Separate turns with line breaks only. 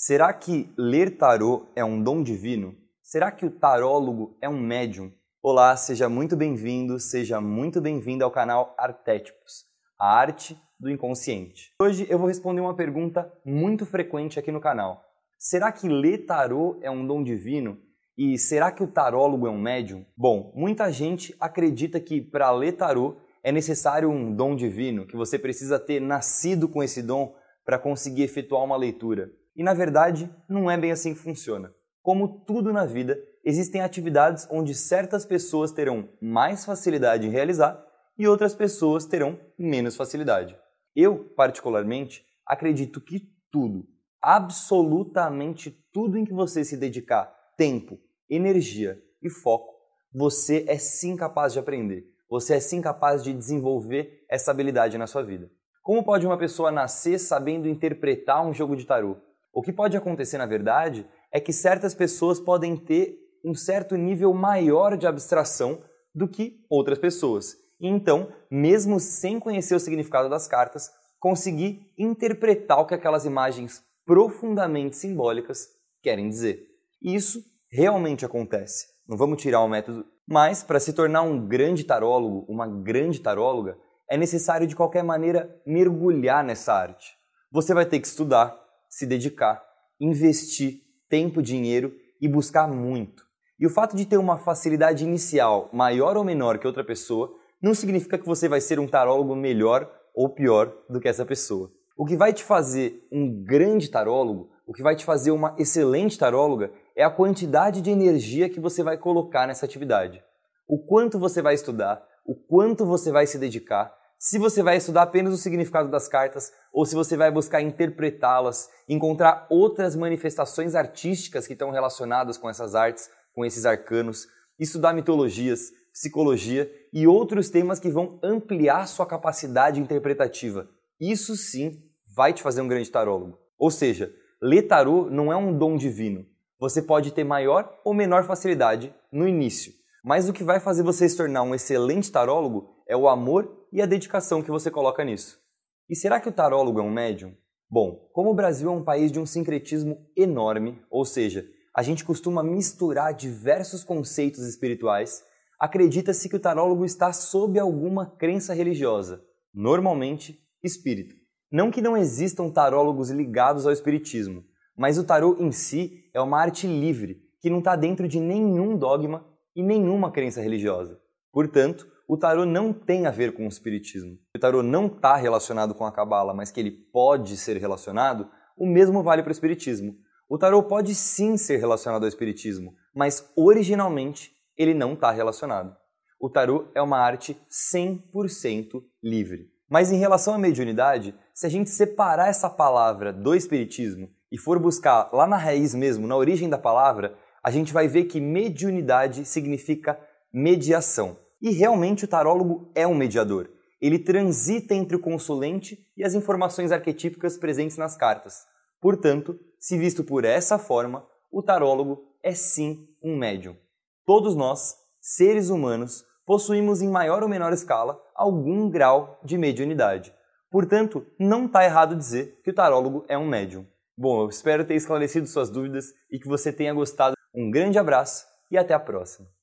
Será que ler tarô é um dom divino? Será que o tarólogo é um médium? Olá, seja muito bem-vindo, seja muito bem-vindo ao canal Artétipos, a arte do inconsciente. Hoje eu vou responder uma pergunta muito frequente aqui no canal. Será que ler tarô é um dom divino? E será que o tarólogo é um médium? Bom, muita gente acredita que para ler tarô é necessário um dom divino, que você precisa ter nascido com esse dom para conseguir efetuar uma leitura. E na verdade, não é bem assim que funciona. Como tudo na vida, existem atividades onde certas pessoas terão mais facilidade em realizar e outras pessoas terão menos facilidade. Eu, particularmente, acredito que tudo, absolutamente tudo em que você se dedicar tempo, energia e foco, você é sim capaz de aprender você é sim capaz de desenvolver essa habilidade na sua vida. Como pode uma pessoa nascer sabendo interpretar um jogo de tarô? O que pode acontecer, na verdade, é que certas pessoas podem ter um certo nível maior de abstração do que outras pessoas. E então, mesmo sem conhecer o significado das cartas, conseguir interpretar o que aquelas imagens profundamente simbólicas querem dizer. Isso realmente acontece. Não vamos tirar o método mas, para se tornar um grande tarólogo, uma grande taróloga, é necessário de qualquer maneira mergulhar nessa arte. Você vai ter que estudar, se dedicar, investir tempo, dinheiro e buscar muito. E o fato de ter uma facilidade inicial maior ou menor que outra pessoa não significa que você vai ser um tarólogo melhor ou pior do que essa pessoa. O que vai te fazer um grande tarólogo, o que vai te fazer uma excelente taróloga é a quantidade de energia que você vai colocar nessa atividade. O quanto você vai estudar, o quanto você vai se dedicar, se você vai estudar apenas o significado das cartas ou se você vai buscar interpretá-las, encontrar outras manifestações artísticas que estão relacionadas com essas artes, com esses arcanos, estudar mitologias, psicologia e outros temas que vão ampliar sua capacidade interpretativa. Isso sim vai te fazer um grande tarólogo. Ou seja, ler tarô não é um dom divino, você pode ter maior ou menor facilidade no início, mas o que vai fazer você se tornar um excelente tarólogo é o amor e a dedicação que você coloca nisso. E será que o tarólogo é um médium? Bom, como o Brasil é um país de um sincretismo enorme, ou seja, a gente costuma misturar diversos conceitos espirituais, acredita-se que o tarólogo está sob alguma crença religiosa, normalmente espírita. Não que não existam tarólogos ligados ao espiritismo, mas o tarô em si é uma arte livre, que não está dentro de nenhum dogma e nenhuma crença religiosa. Portanto, o tarô não tem a ver com o espiritismo. O tarô não está relacionado com a cabala, mas que ele pode ser relacionado, o mesmo vale para o espiritismo. O tarô pode sim ser relacionado ao espiritismo, mas originalmente ele não está relacionado. O tarô é uma arte 100% livre. Mas em relação à mediunidade, se a gente separar essa palavra do espiritismo e for buscar lá na raiz mesmo, na origem da palavra, a gente vai ver que mediunidade significa mediação. E realmente o tarólogo é um mediador. Ele transita entre o consulente e as informações arquetípicas presentes nas cartas. Portanto, se visto por essa forma, o tarólogo é sim um médium. Todos nós, seres humanos, possuímos em maior ou menor escala algum grau de mediunidade. Portanto, não está errado dizer que o tarólogo é um médium. Bom, eu espero ter esclarecido suas dúvidas e que você tenha gostado. Um grande abraço e até a próxima!